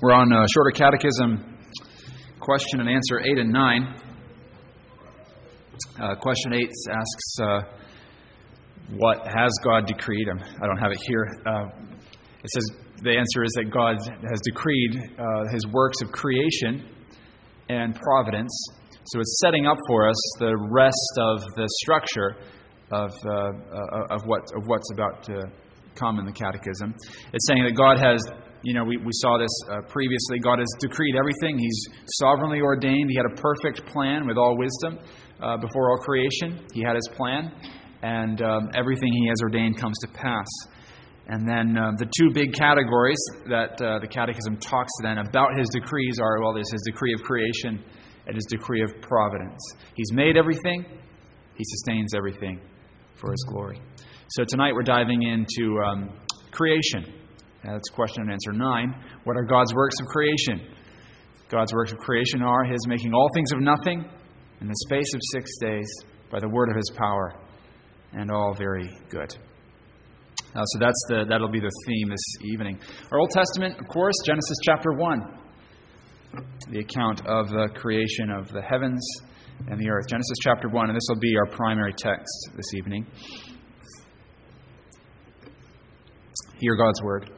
We're on uh, Shorter Catechism, question and answer 8 and 9. Uh, question 8 asks, uh, What has God decreed? I'm, I do not have it here. Uh, it says, The answer is that God has decreed uh, his works of creation and providence. So it's setting up for us the rest of the structure of, uh, of, what, of what's about to come in the Catechism. It's saying that God has you know, we, we saw this uh, previously. God has decreed everything. He's sovereignly ordained. He had a perfect plan with all wisdom uh, before all creation. He had his plan, and um, everything he has ordained comes to pass. And then uh, the two big categories that uh, the Catechism talks then about his decrees are well, there's his decree of creation and his decree of providence. He's made everything, he sustains everything for his glory. So tonight we're diving into um, creation. That's question and answer 9. What are God's works of creation? God's works of creation are His making all things of nothing in the space of six days by the word of His power, and all very good. Uh, so that's the, that'll be the theme this evening. Our Old Testament, of course, Genesis chapter 1, the account of the creation of the heavens and the earth. Genesis chapter 1, and this will be our primary text this evening. Hear God's word.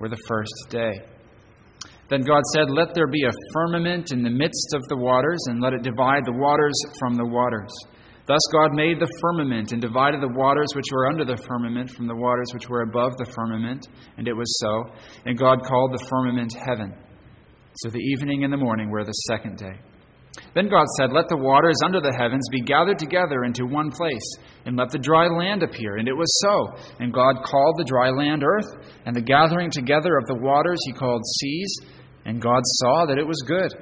were the first day. Then God said, Let there be a firmament in the midst of the waters, and let it divide the waters from the waters. Thus God made the firmament, and divided the waters which were under the firmament from the waters which were above the firmament. And it was so. And God called the firmament heaven. So the evening and the morning were the second day. Then God said, Let the waters under the heavens be gathered together into one place, and let the dry land appear. And it was so. And God called the dry land earth, and the gathering together of the waters he called seas. And God saw that it was good.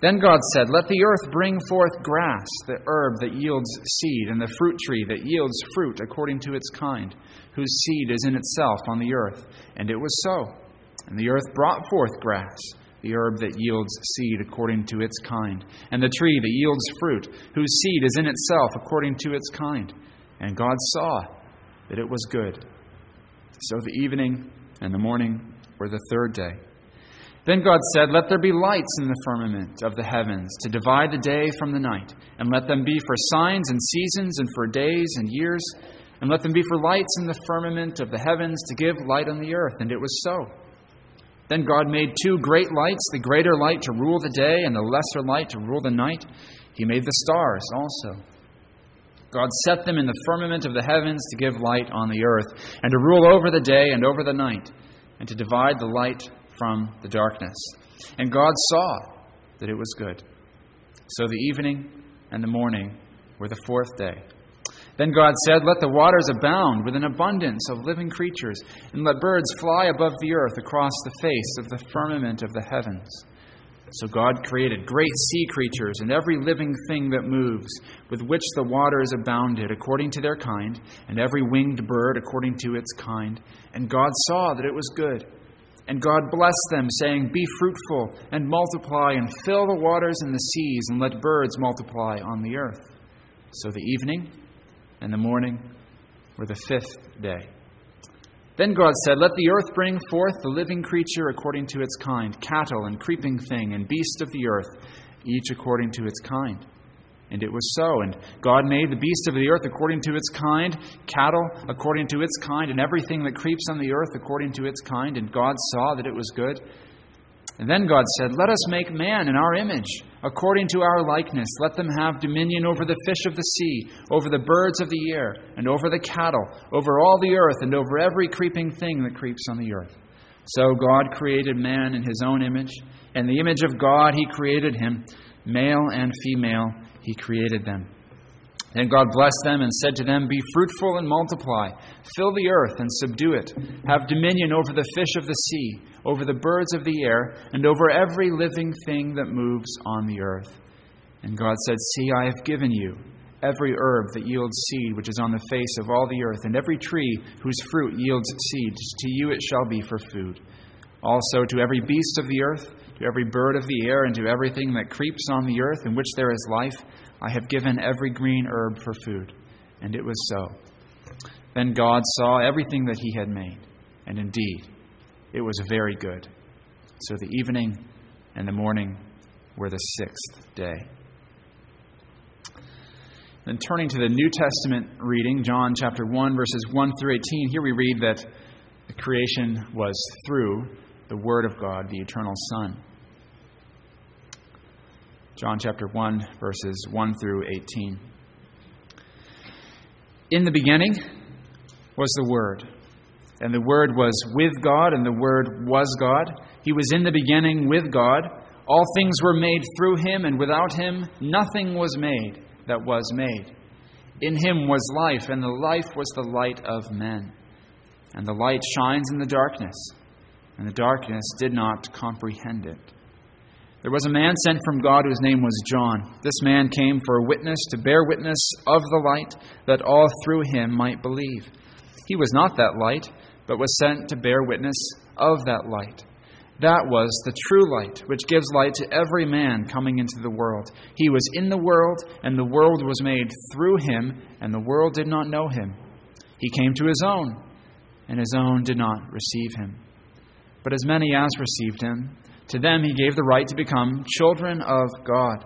Then God said, Let the earth bring forth grass, the herb that yields seed, and the fruit tree that yields fruit according to its kind, whose seed is in itself on the earth. And it was so. And the earth brought forth grass the herb that yields seed according to its kind, and the tree that yields fruit, whose seed is in itself according to its kind. And God saw that it was good. So the evening and the morning were the third day. Then God said, Let there be lights in the firmament of the heavens to divide the day from the night, and let them be for signs and seasons and for days and years, and let them be for lights in the firmament of the heavens to give light on the earth. And it was so. Then God made two great lights, the greater light to rule the day, and the lesser light to rule the night. He made the stars also. God set them in the firmament of the heavens to give light on the earth, and to rule over the day and over the night, and to divide the light from the darkness. And God saw that it was good. So the evening and the morning were the fourth day. Then God said, Let the waters abound with an abundance of living creatures, and let birds fly above the earth across the face of the firmament of the heavens. So God created great sea creatures and every living thing that moves, with which the waters abounded according to their kind, and every winged bird according to its kind. And God saw that it was good. And God blessed them, saying, Be fruitful and multiply, and fill the waters and the seas, and let birds multiply on the earth. So the evening and the morning were the fifth day. Then God said, Let the earth bring forth the living creature according to its kind, cattle and creeping thing and beast of the earth, each according to its kind. And it was so. And God made the beast of the earth according to its kind, cattle according to its kind, and everything that creeps on the earth according to its kind. And God saw that it was good. And then God said, Let us make man in our image, according to our likeness. Let them have dominion over the fish of the sea, over the birds of the air, and over the cattle, over all the earth, and over every creeping thing that creeps on the earth. So God created man in his own image. In the image of God, he created him. Male and female, he created them. Then God blessed them and said to them, Be fruitful and multiply, fill the earth and subdue it, have dominion over the fish of the sea, over the birds of the air, and over every living thing that moves on the earth. And God said, See, I have given you every herb that yields seed, which is on the face of all the earth, and every tree whose fruit yields seed. To you it shall be for food. Also to every beast of the earth, to every bird of the air, and to everything that creeps on the earth, in which there is life, I have given every green herb for food. And it was so. Then God saw everything that he had made, and indeed, it was very good. So the evening and the morning were the sixth day. Then turning to the New Testament reading, John chapter 1, verses 1 through 18, here we read that the creation was through the Word of God, the eternal Son. John chapter 1, verses 1 through 18. In the beginning was the Word, and the Word was with God, and the Word was God. He was in the beginning with God. All things were made through him, and without him nothing was made that was made. In him was life, and the life was the light of men. And the light shines in the darkness, and the darkness did not comprehend it. There was a man sent from God whose name was John. This man came for a witness, to bear witness of the light, that all through him might believe. He was not that light, but was sent to bear witness of that light. That was the true light, which gives light to every man coming into the world. He was in the world, and the world was made through him, and the world did not know him. He came to his own, and his own did not receive him. But as many as received him, to them he gave the right to become children of God,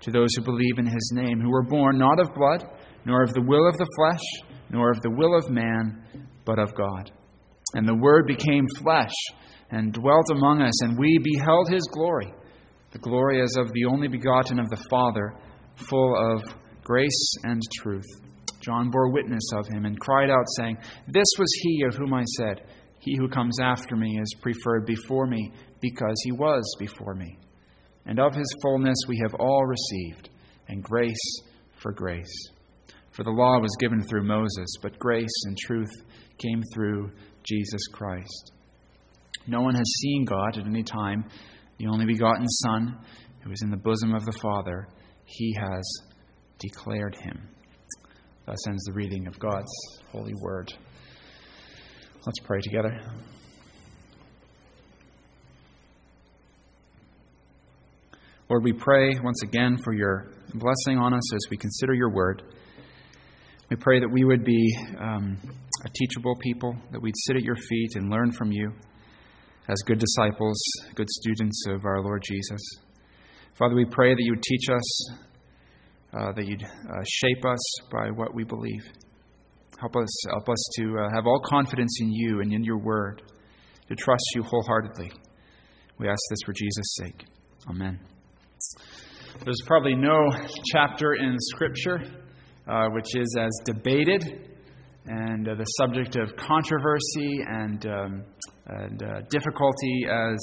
to those who believe in his name, who were born not of blood, nor of the will of the flesh, nor of the will of man, but of God. And the Word became flesh and dwelt among us, and we beheld his glory, the glory as of the only begotten of the Father, full of grace and truth. John bore witness of him and cried out, saying, This was he of whom I said, He who comes after me is preferred before me, because he was before me. And of his fullness we have all received, and grace for grace. For the law was given through Moses, but grace and truth came through Jesus Christ. No one has seen God at any time. The only begotten Son, who is in the bosom of the Father, he has declared him. Thus ends the reading of God's holy word. Let's pray together. Lord, we pray once again for your blessing on us as we consider your word. We pray that we would be um, a teachable people, that we'd sit at your feet and learn from you as good disciples, good students of our Lord Jesus. Father, we pray that you would teach us, uh, that you'd uh, shape us by what we believe. Help us, help us to uh, have all confidence in you and in your word, to trust you wholeheartedly. We ask this for Jesus' sake. Amen. There's probably no chapter in Scripture uh, which is as debated and uh, the subject of controversy and, um, and uh, difficulty as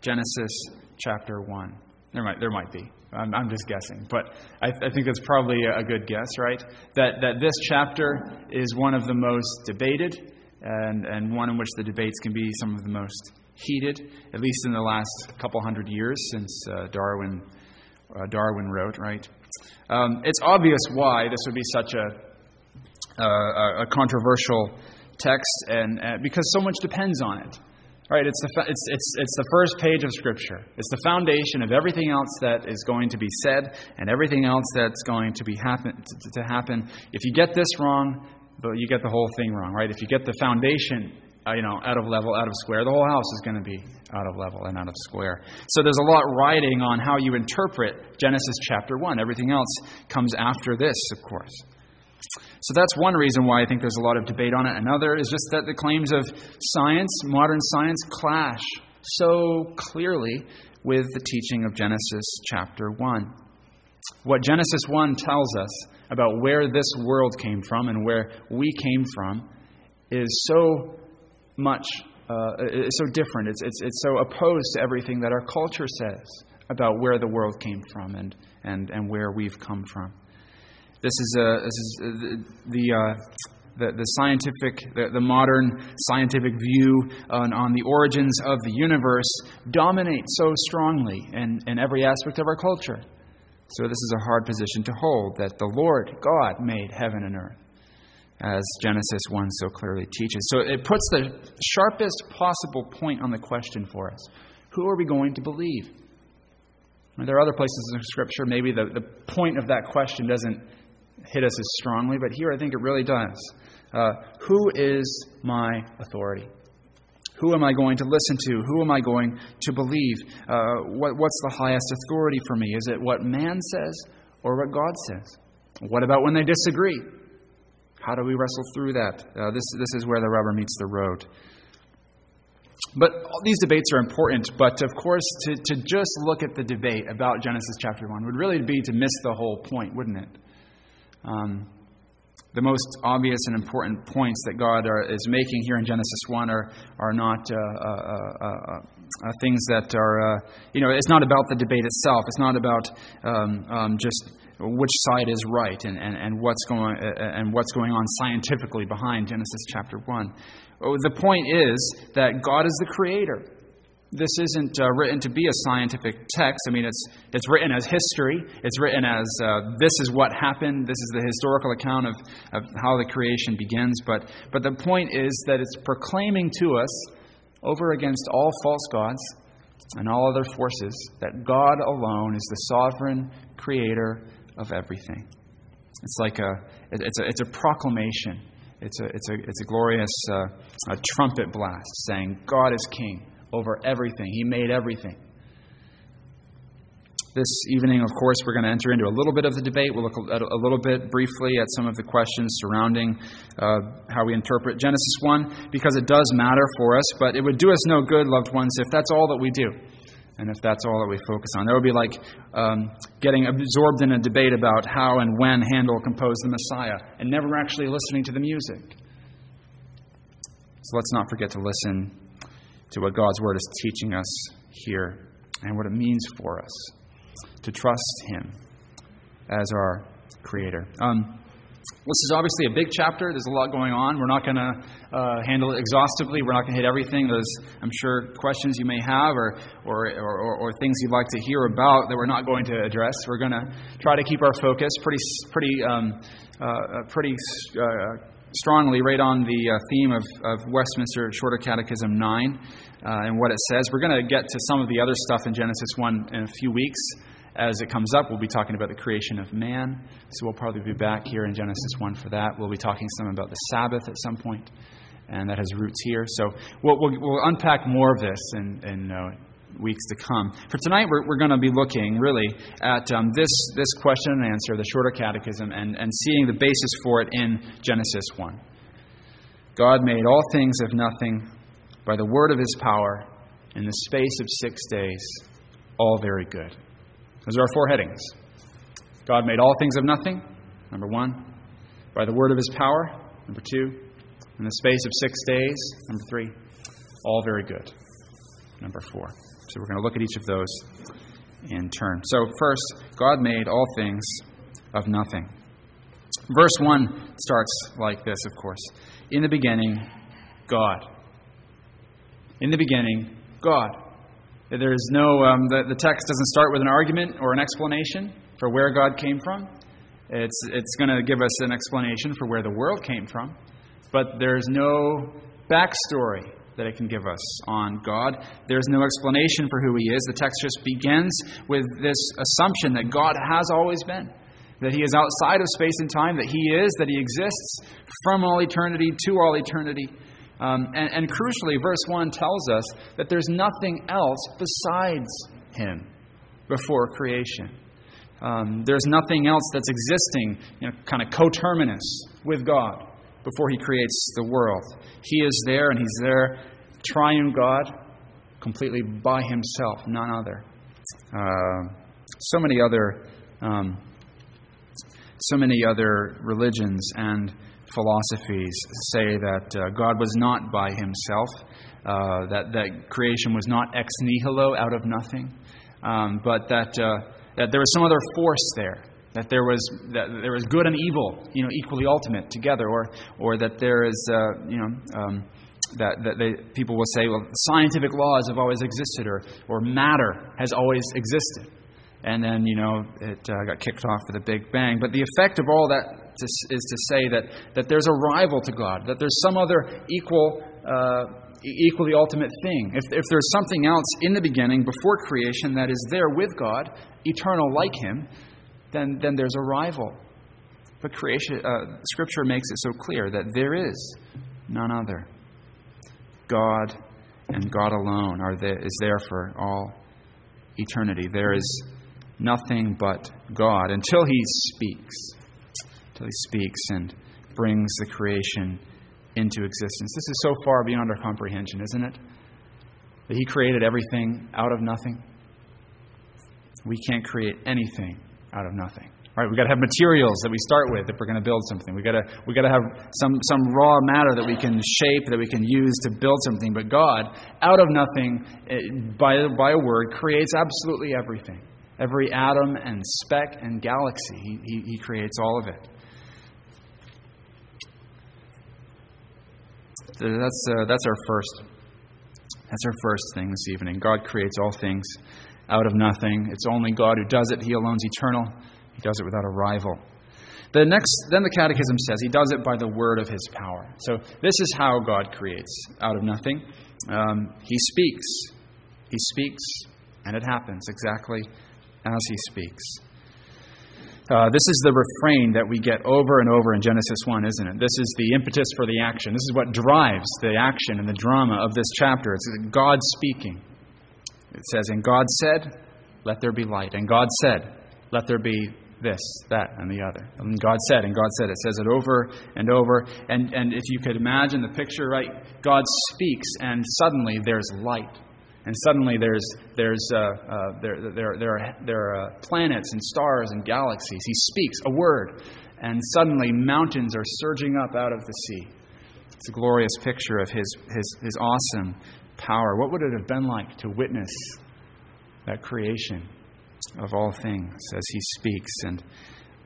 Genesis chapter 1. There might, there might be. I'm, I'm just guessing. But I, I, think that's probably a good guess, right? That, that this chapter is one of the most debated and, and one in which the debates can be some of the most heated, at least in the last couple hundred years since uh, Darwin, uh, Darwin wrote, right? Um, it's obvious why this would be such a, a, a controversial text, and uh, because so much depends on it. Right? It's the, it's, it's, it's the first page of Scripture. It's the foundation of everything else that is going to be said and everything else that's going to, be happen, to, to happen. If you get this wrong, you get the whole thing wrong, right? If you get the foundation uh, you know, out of level, out of square, the whole house is going to be out of level and out of square. So there's a lot riding on how you interpret Genesis chapter 1. Everything else comes after this, of course. So that's one reason why I think there's a lot of debate on it. Another is just that the claims of science, modern science, clash so clearly with the teaching of Genesis chapter 1. What Genesis 1 tells us about where this world came from and where we came from is so much, uh, it's so different. It's, it's, it's so opposed to everything that our culture says about where the world came from and, and, and where we've come from. This is, a, this is the, the, uh, the, the, scientific, the, the modern scientific view on, on the origins of the universe dominates so strongly in, in every aspect of our culture. So, this is a hard position to hold that the Lord God made heaven and earth, as Genesis 1 so clearly teaches. So, it puts the sharpest possible point on the question for us Who are we going to believe? There are other places in Scripture, maybe the, the point of that question doesn't hit us as strongly, but here I think it really does. Uh, who is my authority? Who am I going to listen to? Who am I going to believe? Uh, what, what's the highest authority for me? Is it what man says or what God says? What about when they disagree? How do we wrestle through that? Uh, this, this is where the rubber meets the road. But these debates are important, but of course, to, to just look at the debate about Genesis chapter 1 would really be to miss the whole point, wouldn't it? Um, the most obvious and important points that God are, is making here in Genesis 1 are, are not uh, uh, uh, uh things that are, uh, you know, it's not about the debate itself. It's not about um, um, just which side is right and, and, and, what's going, uh, and what's going on scientifically behind Genesis chapter 1. The point is that God is the creator this isn't uh, written to be a scientific text. I mean, it's, it's written as history. It's written as uh, this is what happened. This is the historical account of, of how the creation begins. But, but the point is that it's proclaiming to us, over against all false gods and all other forces, that God alone is the sovereign creator of everything. It's like a, it's a, it's a proclamation. It's a, it's a, it's a glorious uh, a trumpet blast saying, God is king over everything. He made everything. This evening, of course, we're going to enter into a little bit of the debate. We'll look at a little bit briefly at some of the questions surrounding uh, how we interpret Genesis 1, because it does matter for us, but it would do us no good, loved ones, if that's all that we do and if that's all that we focus on. That would be like um, getting absorbed in a debate about how and when Handel composed the Messiah and never actually listening to the music. So let's not forget to listen to what God's Word is teaching us here and what it means for us to trust Him as our Creator. Um, this is obviously a big chapter. There's a lot going on. We're not going to uh, handle it exhaustively. We're not going to hit everything. There's, I'm sure, questions you may have or, or, or, or, things you'd like to hear about that we're not going to address. We're going to try to keep our focus pretty, pretty, um, uh, uh pretty uh, strongly right on the uh, theme of, of Westminster Shorter Catechism 9 uh, and what it says. We're going to get to some of the other stuff in Genesis 1 in a few weeks. As it comes up, we'll be talking about the creation of man. So we'll probably be back here in Genesis 1 for that. We'll be talking some about the Sabbath at some point, and that has roots here. So we'll, we'll, we'll unpack more of this in, in weeks to come. For tonight, we're, we're going to be looking really at um, this, this question and answer, the shorter catechism, and, and seeing the basis for it in Genesis 1. God made all things of nothing by the word of his power in the space of six days, all very good. Those are our four headings. God made all things of nothing, number one, by the word of his power, number two, in the space of six days, number three, all very good, number four. So we're going to look at each of those in turn. So, first, God made all things of nothing. Verse 1 starts like this, of course. In the beginning, God. In the beginning, God. There is no, um, the, the text doesn't start with an argument or an explanation for where God came from. It's, it's going to give us an explanation for where the world came from. But there's no backstory that it can give us on God. There's no explanation for who He is. The text just begins with this assumption that God has always been, that He is outside of space and time, that He is, that He exists from all eternity to all eternity. Um, and, and crucially, verse 1 tells us that there's nothing else besides Him before creation. Um, there's nothing else that's existing, you know, kind of coterminous with God before he creates the world. He is there, and he's there, triune God, completely by himself, none other. Uh, so many other, um, so many other religions and philosophies say that uh, God was not by himself, uh, that that creation was not ex nihilo, out of nothing, um, but that uh, that there was some other force there that there was that there was good and evil, you know, equally ultimate together, or or that there is, uh, you know. Um, that, that they, people will say, well, scientific laws have always existed, or, or matter has always existed. And then, you know, it uh, got kicked off with a big bang. But the effect of all that to, is to say that, that there's a rival to God, that there's some other equal, uh, equally ultimate thing. If, if there's something else in the beginning, before creation, that is there with God, eternal like Him, then, then there's a rival. But creation, uh, Scripture makes it so clear that there is none other. God and God alone are there, is there for all eternity. There is nothing but God until He speaks. Until He speaks and brings the creation into existence. This is so far beyond our comprehension, isn't it? That He created everything out of nothing. We can't create anything out of nothing. Right, we've got to have materials that we start with if we're going to build something. We've got to, we got to have some, some raw matter that we can shape, that we can use to build something. But God, out of nothing, eh, by, by a word, creates absolutely everything. Every atom and speck and galaxy, He, he, he creates all of it. That's, uh, that's our first. That's our first thing this evening. God creates all things out of nothing. It's only God who does it. He alone's eternal. He does it without a rival. The next, then the Catechism says he does it by the word of his power. So this is how God creates out of nothing. Um, he speaks. He speaks, and it happens exactly as he speaks. Uh, this is the refrain that we get over and over in Genesis 1, isn't it? This is the impetus for the action. This is what drives the action and the drama of this chapter. It's God speaking. It says, And God said, Let there be light. And God said, Let there be this, that, and the other. And God said, and God said. It says it over and over. And, and if you could imagine the picture, right? God speaks, and suddenly there's light. And suddenly there's, there's, uh, uh, there, there, there are, there are uh, planets and stars and galaxies. He speaks a word, and suddenly mountains are surging up out of the sea. It's a glorious picture of his, his, his awesome power. What would it have been like to witness that creation? of all things as he speaks, and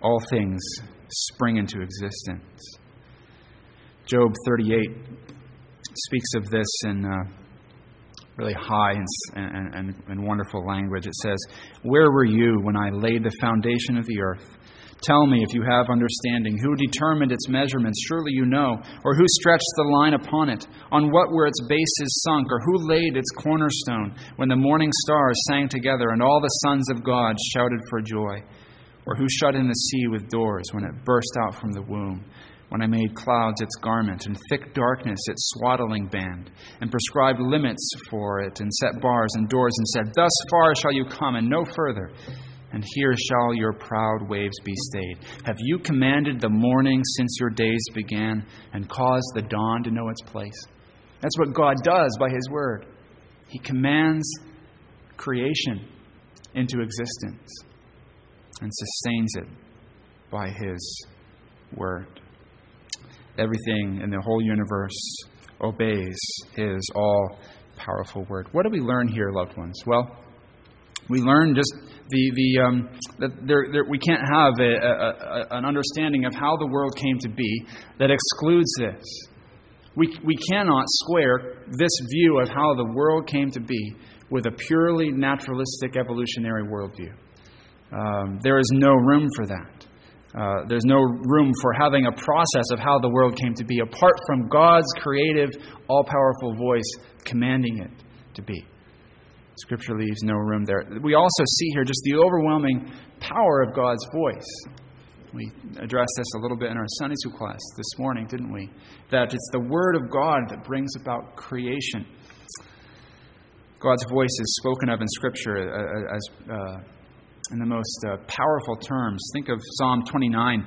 all things spring into existence. Job 38 speaks of this in uh, really high and, and, and, and wonderful language. It says, Where were you when I laid the foundation of the earth? Tell me if you have understanding. Who determined its measurements? Surely you know. Or who stretched the line upon it? On what were its bases sunk? Or who laid its cornerstone when the morning stars sang together and all the sons of God shouted for joy? Or who shut in the sea with doors when it burst out from the womb? When I made clouds its garment and thick darkness its swaddling band, and prescribed limits for it, and set bars and doors, and said, Thus far shall you come, and no further and here shall your proud waves be stayed. Have you commanded the morning since your days began, and caused the dawn to know its place? That's what God does by His Word. He commands creation into existence and sustains it by His Word. Everything in the whole universe obeys His all powerful Word. What do we learn here, loved ones? Well, we learn just the, the, um, that there, there, we can't have a, a, a, an understanding of how the world came to be that excludes this. We, we cannot square this view of how the world came to be with a purely naturalistic evolutionary worldview. Um, there is no room for that. Uh, there's no room for having a process of how the world came to be apart from God's creative, all powerful voice commanding it to be. Scripture leaves no room there. We also see here just the overwhelming power of God's voice. We addressed this a little bit in our Sunday school class this morning, didn't we? That it's the Word of God that brings about creation. God's voice is spoken of in Scripture uh, uh, as uh, in the most uh, powerful terms. Think of Psalm 29,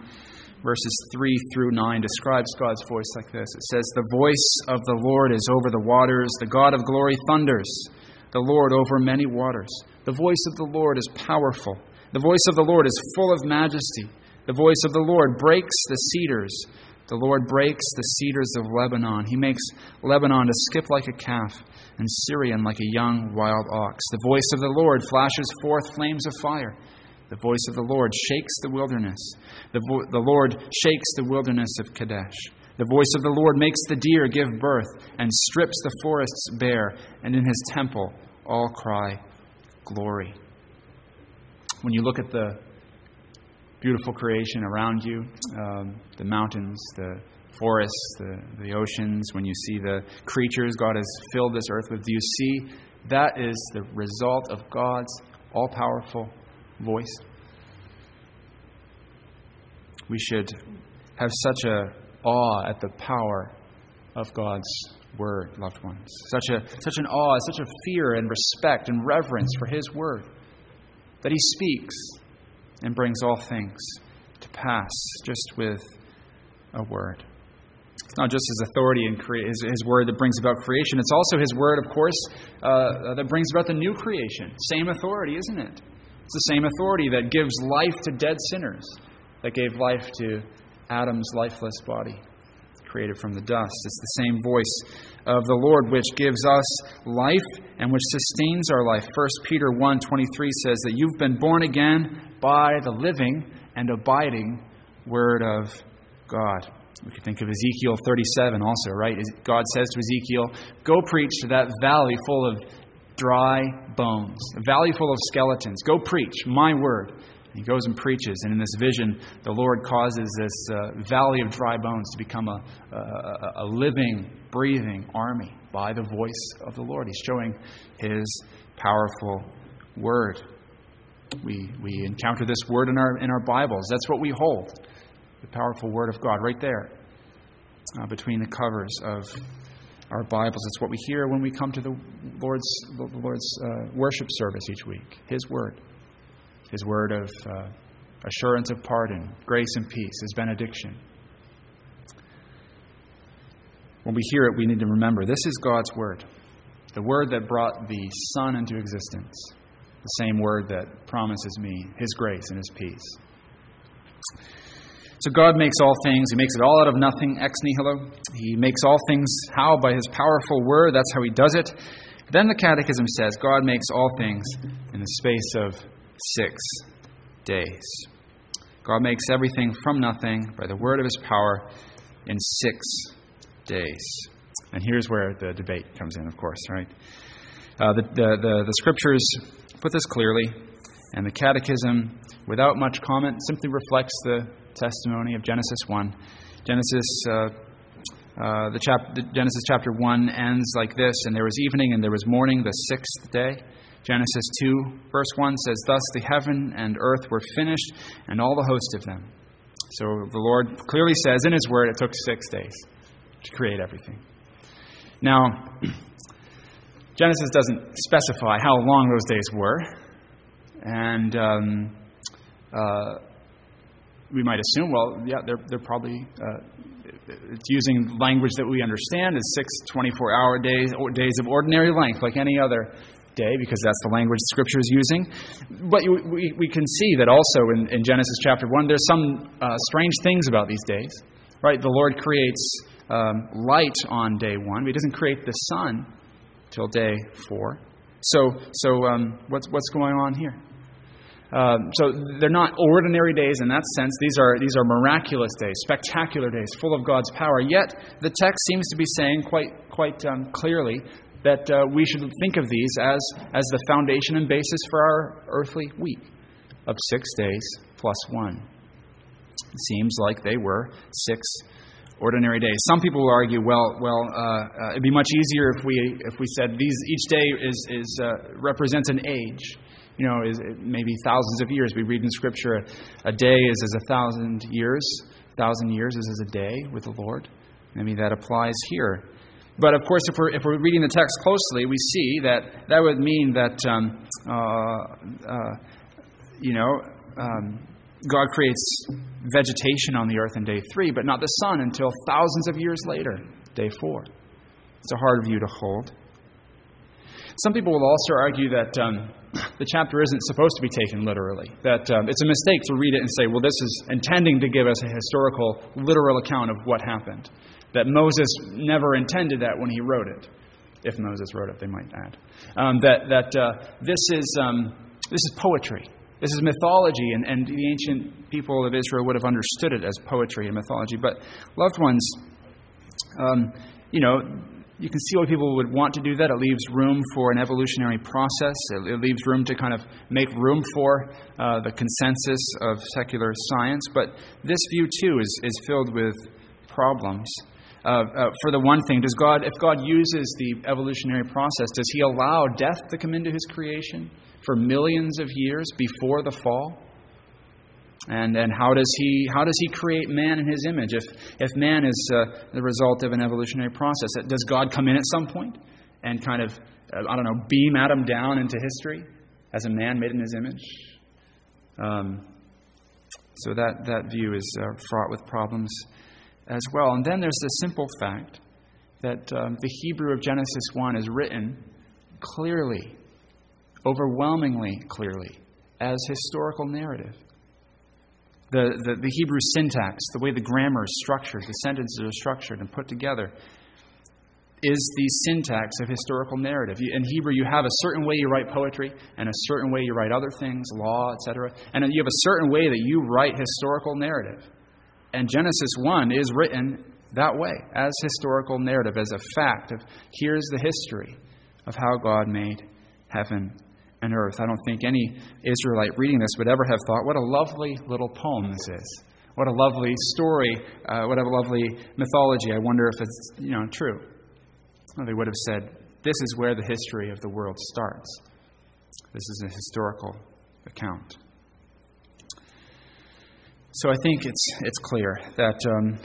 verses 3 through 9, describes God's voice like this It says, The voice of the Lord is over the waters, the God of glory thunders the Lord over many waters. The voice of the Lord is powerful. The voice of the Lord is full of majesty. The voice of the Lord breaks the cedars. The Lord breaks the cedars of Lebanon. He makes Lebanon to skip like a calf, and Sirion like a young wild ox. The voice of the Lord flashes forth flames of fire. The voice of the Lord shakes the wilderness. The, vo- the Lord shakes the wilderness of Kadesh. The voice of the Lord makes the deer give birth and strips the forests bare, and in his temple all cry, Glory. When you look at the beautiful creation around you um, the mountains, the forests, the, the oceans, when you see the creatures God has filled this earth with, do you see that is the result of God's all powerful voice? We should have such a awe at the power of God's word, loved ones. Such a such an awe, such a fear and respect and reverence for his word that he speaks and brings all things to pass just with a word. It's not just his authority and crea- his, his word that brings about creation, it's also his word, of course, uh, that brings about the new creation. Same authority, isn't it? It's the same authority that gives life to dead sinners, that gave life to Adam's lifeless body, created from the dust. It's the same voice of the Lord which gives us life and which sustains our life. 1 Peter 1:23 says that you've been born again by the living and abiding word of God. We could think of Ezekiel 37 also, right? God says to Ezekiel, Go preach to that valley full of dry bones, a valley full of skeletons. Go preach my word. He goes and preaches, and in this vision, the Lord causes this uh, valley of dry bones to become a, a, a living, breathing army by the voice of the Lord. He's showing his powerful word. We, we encounter this word in our, in our Bibles. That's what we hold the powerful Word of God right there uh, between the covers of our Bibles. It's what we hear when we come to the Lord's, the Lord's uh, worship service each week. His Word. His Word of uh, assurance of pardon, grace and peace, His benediction. When we hear it, we need to remember this is God's Word. The Word that brought the sun into existence. The same Word that promises me His grace and His peace. So God makes all things. He makes it all out of nothing, ex nihilo. He makes all things how? By His powerful word. That's how He does it. Then the Catechism says God makes all things in the space of six days. God makes everything from nothing by the word of His power in six days. And here's where the debate comes in, of course, right? Uh, the, the, the, the scriptures put this clearly, and the Catechism, without much comment, simply reflects the testimony of Genesis 1. Genesis, uh, uh, the chap- Genesis chapter 1 ends like this And there was evening and there was morning the sixth day. Genesis 2, verse 1 says, Thus the heaven and earth were finished, and all the host of them. So the Lord clearly says in His Word it took six days to create everything. Now, Genesis doesn't specify how long those days were, and um, uh, we might assume, well, yeah, they're, they're probably uh, it's using language that we understand as six 24 hour days, or days of ordinary length, like any other day, because that's the language Scripture is using. But we, we can see that also in, in Genesis chapter 1, there's some uh, strange things about these days. Right? The Lord creates um, light on day one, but He doesn't create the sun till day four. So, so um, what's, what's going on here? Um, so they're not ordinary days in that sense. These are, these are miraculous days, spectacular days, full of God's power. Yet the text seems to be saying quite, quite um, clearly that uh, we should think of these as, as the foundation and basis for our earthly week of six days plus one. It seems like they were six ordinary days. Some people will argue, well, well, uh, uh, it'd be much easier if we if we said these each day is is uh, represents an age you know, is maybe thousands of years. We read in Scripture, a, a day is as a thousand years. A thousand years is as a day with the Lord. Maybe that applies here. But of course, if we're, if we're reading the text closely, we see that that would mean that, um, uh, uh, you know, um, God creates vegetation on the earth in day three, but not the sun until thousands of years later, day four. It's a hard view to hold. Some people will also argue that um, the chapter isn't supposed to be taken literally. That um, it's a mistake to read it and say, well, this is intending to give us a historical, literal account of what happened. That Moses never intended that when he wrote it. If Moses wrote it, they might add. Um, that that uh, this, is, um, this is poetry. This is mythology, and, and the ancient people of Israel would have understood it as poetry and mythology. But, loved ones, um, you know, you can see why people would want to do that. It leaves room for an evolutionary process. It, it leaves room to kind of make room for uh, the consensus of secular science. But this view, too, is, is filled with problems. Uh, uh, for the one thing, does God, if God uses the evolutionary process, does He allow death to come into His creation? for millions of years before the fall? And, and how, does he, how does he create man in his image? If, if man is uh, the result of an evolutionary process, does God come in at some point and kind of, uh, I don't know, beam Adam down into history as a man made in his image? Um, so that, that view is uh, fraught with problems as well. And then there's the simple fact that um, the Hebrew of Genesis 1 is written clearly overwhelmingly clearly as historical narrative. The, the, the, Hebrew syntax, the way the grammar is structured, the sentences are structured and put together, is the syntax of historical narrative. In Hebrew, you have a certain way you write poetry, and a certain way you write other things, law, etc. And you have a certain way that you write historical narrative. And Genesis 1 is written that way, as historical narrative, as a fact of here's the history of how God made heaven and earth. I don't think any Israelite reading this would ever have thought, what a lovely little poem this is. What a lovely story. Uh, what a lovely mythology. I wonder if it's you know true. Well, they would have said, this is where the history of the world starts. This is a historical account. So I think it's, it's clear that um,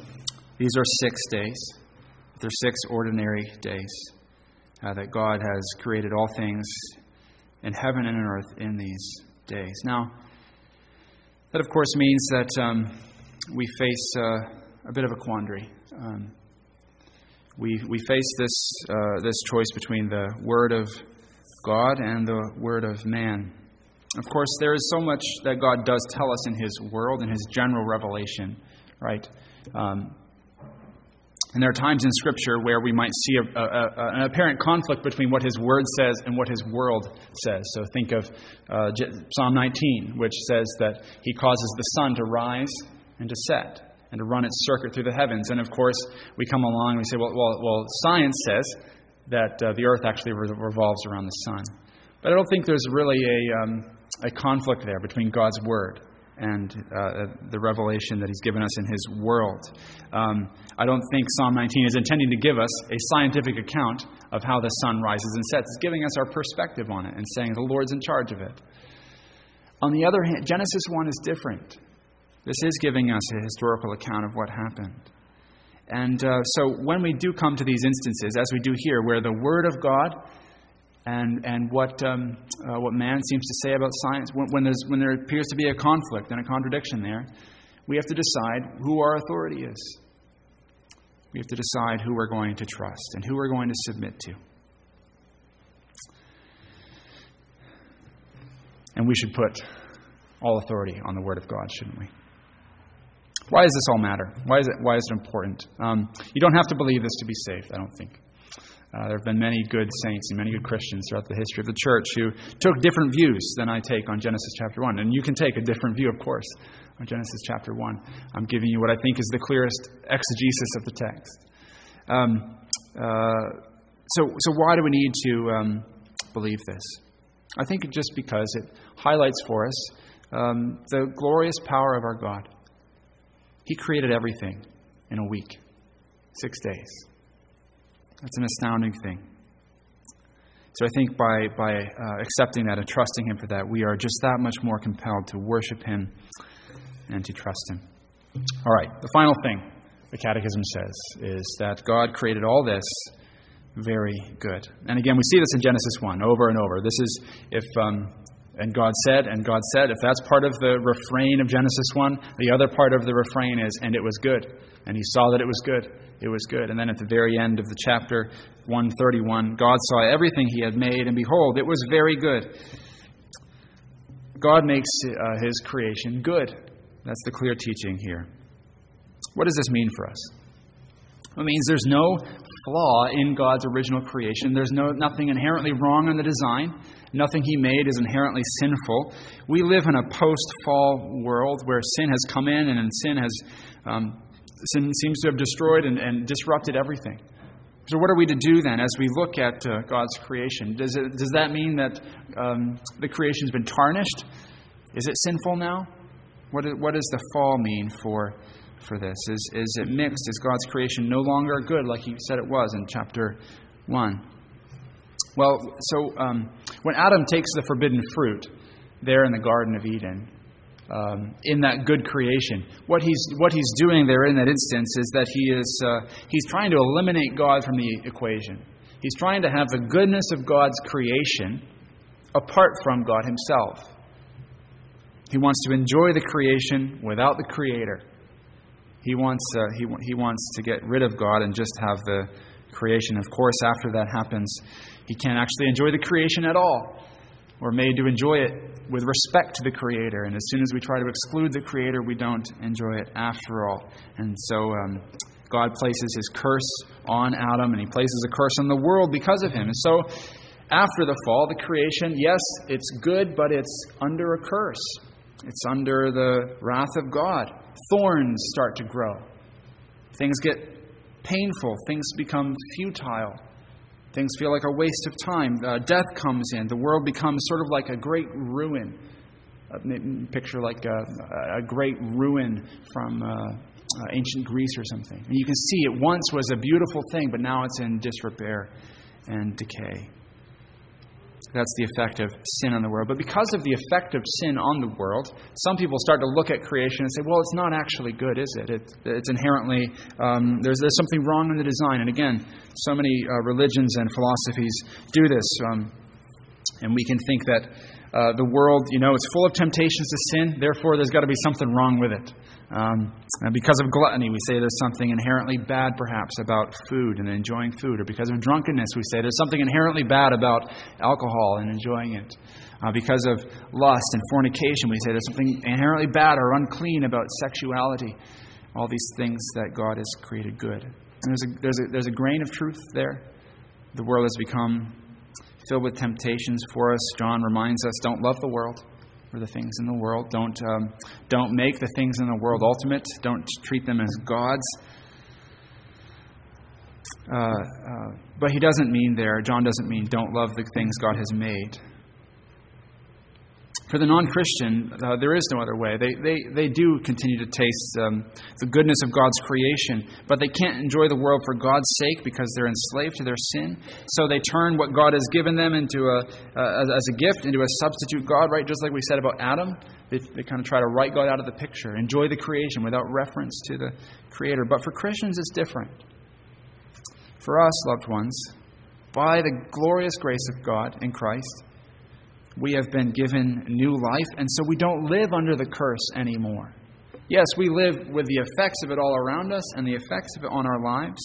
these are six days. They're six ordinary days. Uh, that God has created all things in heaven and earth in these days. Now, that of course means that um, we face uh, a bit of a quandary. Um, we, we face this, uh, this choice between the Word of God and the Word of man. Of course, there is so much that God does tell us in His world, in His general revelation, right? Um, and there are times in Scripture where we might see a, a, a, an apparent conflict between what His Word says and what His world says. So think of uh, Psalm 19, which says that He causes the sun to rise and to set and to run its circuit through the heavens. And of course, we come along and we say, well, well, well science says that uh, the earth actually revolves around the sun. But I don't think there's really a, um, a conflict there between God's Word and uh, the revelation that He's given us in His world. Um, I don't think Psalm 19 is intending to give us a scientific account of how the sun rises and sets. It's giving us our perspective on it and saying the Lord's in charge of it. On the other hand, Genesis 1 is different. This is giving us a historical account of what happened. And uh, so when we do come to these instances, as we do here, where the Word of God and, and what, um, uh, what man seems to say about science, when, when, when there appears to be a conflict and a contradiction there, we have to decide who our authority is. We have to decide who we're going to trust and who we're going to submit to. And we should put all authority on the Word of God, shouldn't we? Why does this all matter? Why is it, why is it important? Um, you don't have to believe this to be saved, I don't think. Uh, there have been many good saints and many good Christians throughout the history of the church who took different views than I take on Genesis chapter 1. And you can take a different view, of course, on Genesis chapter 1. I'm giving you what I think is the clearest exegesis of the text. Um, uh, so, so, why do we need to um, believe this? I think just because it highlights for us um, the glorious power of our God. He created everything in a week, six days. That's an astounding thing. So I think by, by uh, accepting that and trusting Him for that, we are just that much more compelled to worship Him and to trust Him. All right, the final thing the Catechism says is that God created all this very good. And again, we see this in Genesis 1 over and over. This is if. Um, and God said, and God said, if that's part of the refrain of Genesis 1, the other part of the refrain is, and it was good. And he saw that it was good it was good. And then at the very end of the chapter 131, God saw everything he had made, and behold, it was very good. God makes uh, his creation good. That's the clear teaching here. What does this mean for us? It means there's no flaw in God's original creation. There's no, nothing inherently wrong in the design. Nothing He made is inherently sinful. We live in a post fall world where sin has come in and sin has um, sin seems to have destroyed and, and, disrupted everything. So, what are we to do then as we look at uh, God's creation? Does, it, does that mean that um, the creation's been tarnished? Is it sinful now? What, what does the fall mean for for this? Is, is it mixed? Is God's creation no longer good like He said it was in chapter 1? Well, so um, when Adam takes the forbidden fruit there in the Garden of Eden, um, in that good creation, what he's, what he's doing there in that instance is that he is uh, he's trying to eliminate God from the equation. He's trying to have the goodness of God's creation apart from God Himself. He wants to enjoy the creation without the Creator. He wants, uh, he, he wants to get rid of God and just have the creation. Of course, after that happens, he can't actually enjoy the creation at all. We're made to enjoy it with respect to the Creator. And as soon as we try to exclude the Creator, we don't enjoy it after all. And so um, God places his curse on Adam, and he places a curse on the world because of him. And so after the fall, the creation, yes, it's good, but it's under a curse. It's under the wrath of God thorns start to grow. Things get painful. Things become futile. Things feel like a waste of time. Uh, death comes in. The world becomes sort of like a great ruin. Uh, picture like a, a, great ruin from uh, uh, ancient Greece or something. And you can see it once was a beautiful thing, but now it's in disrepair and decay. That's the effect of sin on the world. But because of the effect of sin on the world, some people start to look at creation and say, well, it's not actually good, is it? it it's inherently, um, there's, there's something wrong in the design. And again, so many uh, religions and philosophies do this. Um, and we can think that uh, the world, you know, it's full of temptations to sin, therefore there's got to be something wrong with it. Um, because of gluttony, we say there's something inherently bad, perhaps, about food and enjoying food. Or because of drunkenness, we say there's something inherently bad about alcohol and enjoying it. Uh, because of lust and fornication, we say there's something inherently bad or unclean about sexuality. All these things that God has created good. And there's a, there's a, there's a grain of truth there. The world has become filled with temptations for us. John reminds us don't love the world or the things in the world. Don't, um, don't make the things in the world ultimate. Don't treat them as gods. Uh, uh, but he doesn't mean there, John doesn't mean don't love the things God has made. For the non Christian, uh, there is no other way. They, they, they do continue to taste um, the goodness of God's creation, but they can't enjoy the world for God's sake because they're enslaved to their sin. So they turn what God has given them into a, uh, as a gift into a substitute God, right? Just like we said about Adam. They, they kind of try to write God out of the picture, enjoy the creation without reference to the Creator. But for Christians, it's different. For us, loved ones, by the glorious grace of God in Christ, we have been given new life, and so we don't live under the curse anymore. Yes, we live with the effects of it all around us and the effects of it on our lives.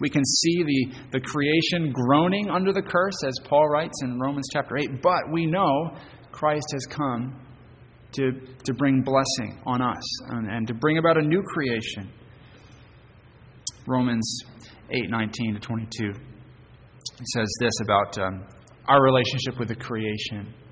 We can see the, the creation groaning under the curse, as Paul writes in Romans chapter 8, but we know Christ has come to, to bring blessing on us and, and to bring about a new creation. Romans 8 19 to 22 It says this about um, our relationship with the creation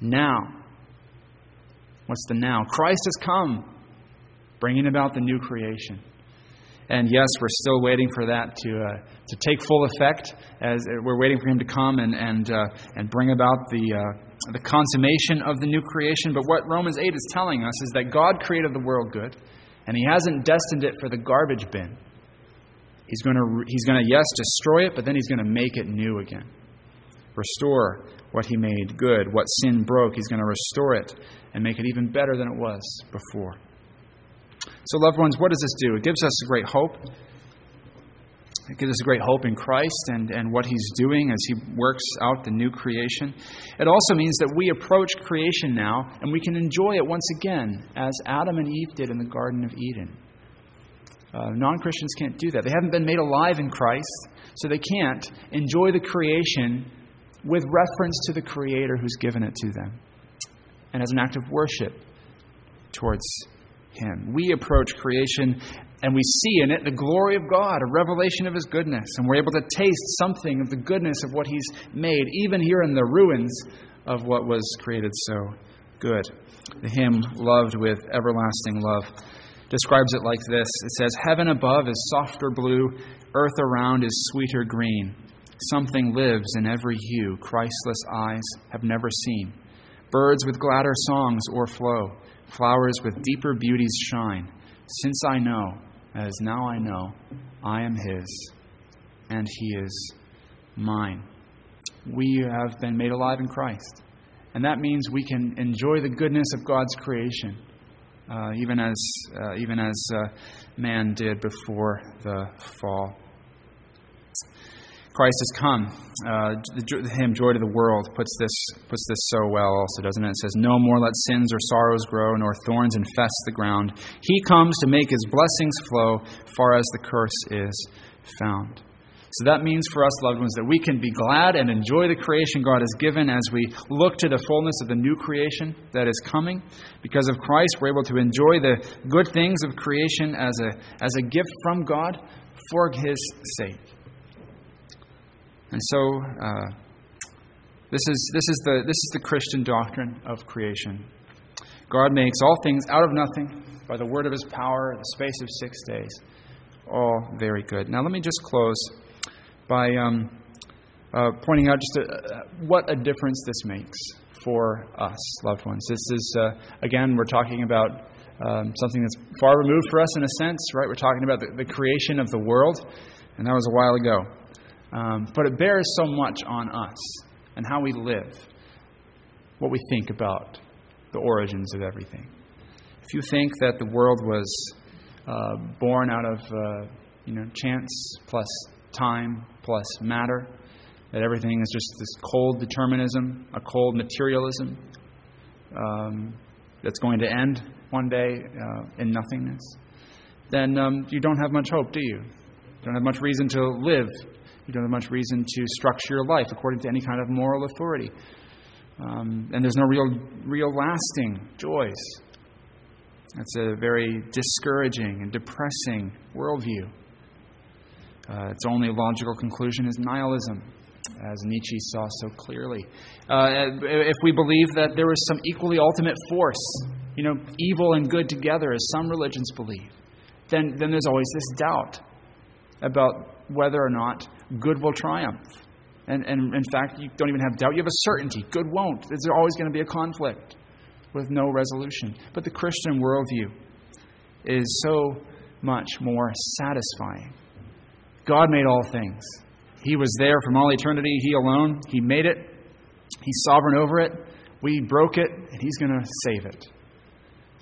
now. What's the now? Christ has come, bringing about the new creation. And yes, we're still waiting for that to, uh, to take full effect as we're waiting for Him to come and, and, uh, and bring about the, uh, the consummation of the new creation. But what Romans 8 is telling us is that God created the world good, and He hasn't destined it for the garbage bin. He's going to, he's going to yes, destroy it, but then He's going to make it new again. Restore what he made good, what sin broke. He's going to restore it and make it even better than it was before. So, loved ones, what does this do? It gives us a great hope. It gives us a great hope in Christ and, and what He's doing as He works out the new creation. It also means that we approach creation now and we can enjoy it once again, as Adam and Eve did in the Garden of Eden. Uh, non Christians can't do that. They haven't been made alive in Christ, so they can't enjoy the creation with reference to the Creator who's given it to them and as an act of worship towards Him. We approach creation and we see in it the glory of God, a revelation of His goodness, and we're able to taste something of the goodness of what He's made, even here in the ruins of what was created so good. The hymn, Loved with Everlasting Love, describes it like this It says, Heaven above is softer blue, earth around is sweeter green. Something lives in every hue Christless eyes have never seen. Birds with gladder songs o'erflow, flowers with deeper beauties shine. Since I know, as now I know, I am His, and He is mine. We have been made alive in Christ, and that means we can enjoy the goodness of God's creation, uh, even as uh, even as uh, man did before the fall. Christ has come. Uh, the, hymn "Joy to the World" puts this puts this so well, also, doesn't it? It says, "No more let sins or sorrows grow, nor thorns infest the ground. He comes to make His blessings flow, far as the curse is found." So that means for us, loved ones, that we can be glad and enjoy the creation God has given as we look to the fullness of the new creation that is coming. Because of Christ, we're able to enjoy the good things of creation as a, as a gift from God for His sake. And so, uh, this, is, this, is the, this is the Christian doctrine of creation. God makes all things out of nothing by the word of his power in the space of six days. All very good. Now, let me just close by um, uh, pointing out just a, uh, what a difference this makes for us, loved ones. This is, uh, again, we're talking about um, something that's far removed for us in a sense, right? We're talking about the, the creation of the world, and that was a while ago. Um, but it bears so much on us and how we live, what we think about the origins of everything. If you think that the world was uh, born out of uh, you know chance plus time plus matter, that everything is just this cold determinism, a cold materialism um, that's going to end one day uh, in nothingness, then um, you don't have much hope, do you? You don't have much reason to live you don't have much reason to structure your life according to any kind of moral authority. Um, and there's no real, real lasting joys. That's a very discouraging and depressing worldview. Uh, its only logical conclusion is nihilism, as Nietzsche saw so clearly. Uh, if we believe that there is some equally ultimate force, you know, evil and good together, as some religions believe, then, then there's always this doubt about whether or not good will triumph. And, and in fact, you don't even have doubt. You have a certainty. Good won't. There's always going to be a conflict with no resolution. But the Christian worldview is so much more satisfying. God made all things. He was there from all eternity. He alone. He made it. He's sovereign over it. We broke it, and He's going to save it.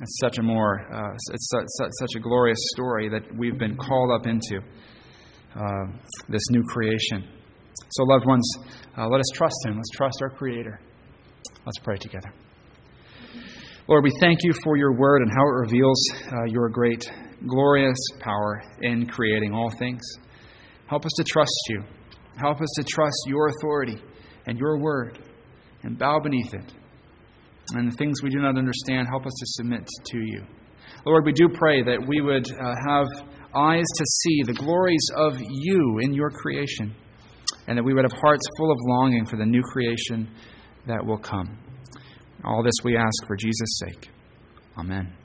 It's such a more, uh, it's such, such a glorious story that we've been called up into uh, this new creation. So, loved ones, uh, let us trust Him. Let's trust our Creator. Let's pray together. Lord, we thank you for your word and how it reveals uh, your great, glorious power in creating all things. Help us to trust you. Help us to trust your authority and your word and bow beneath it. And the things we do not understand, help us to submit to you. Lord, we do pray that we would uh, have eyes to see the glories of you in your creation, and that we would have hearts full of longing for the new creation that will come. All this we ask for Jesus' sake. Amen.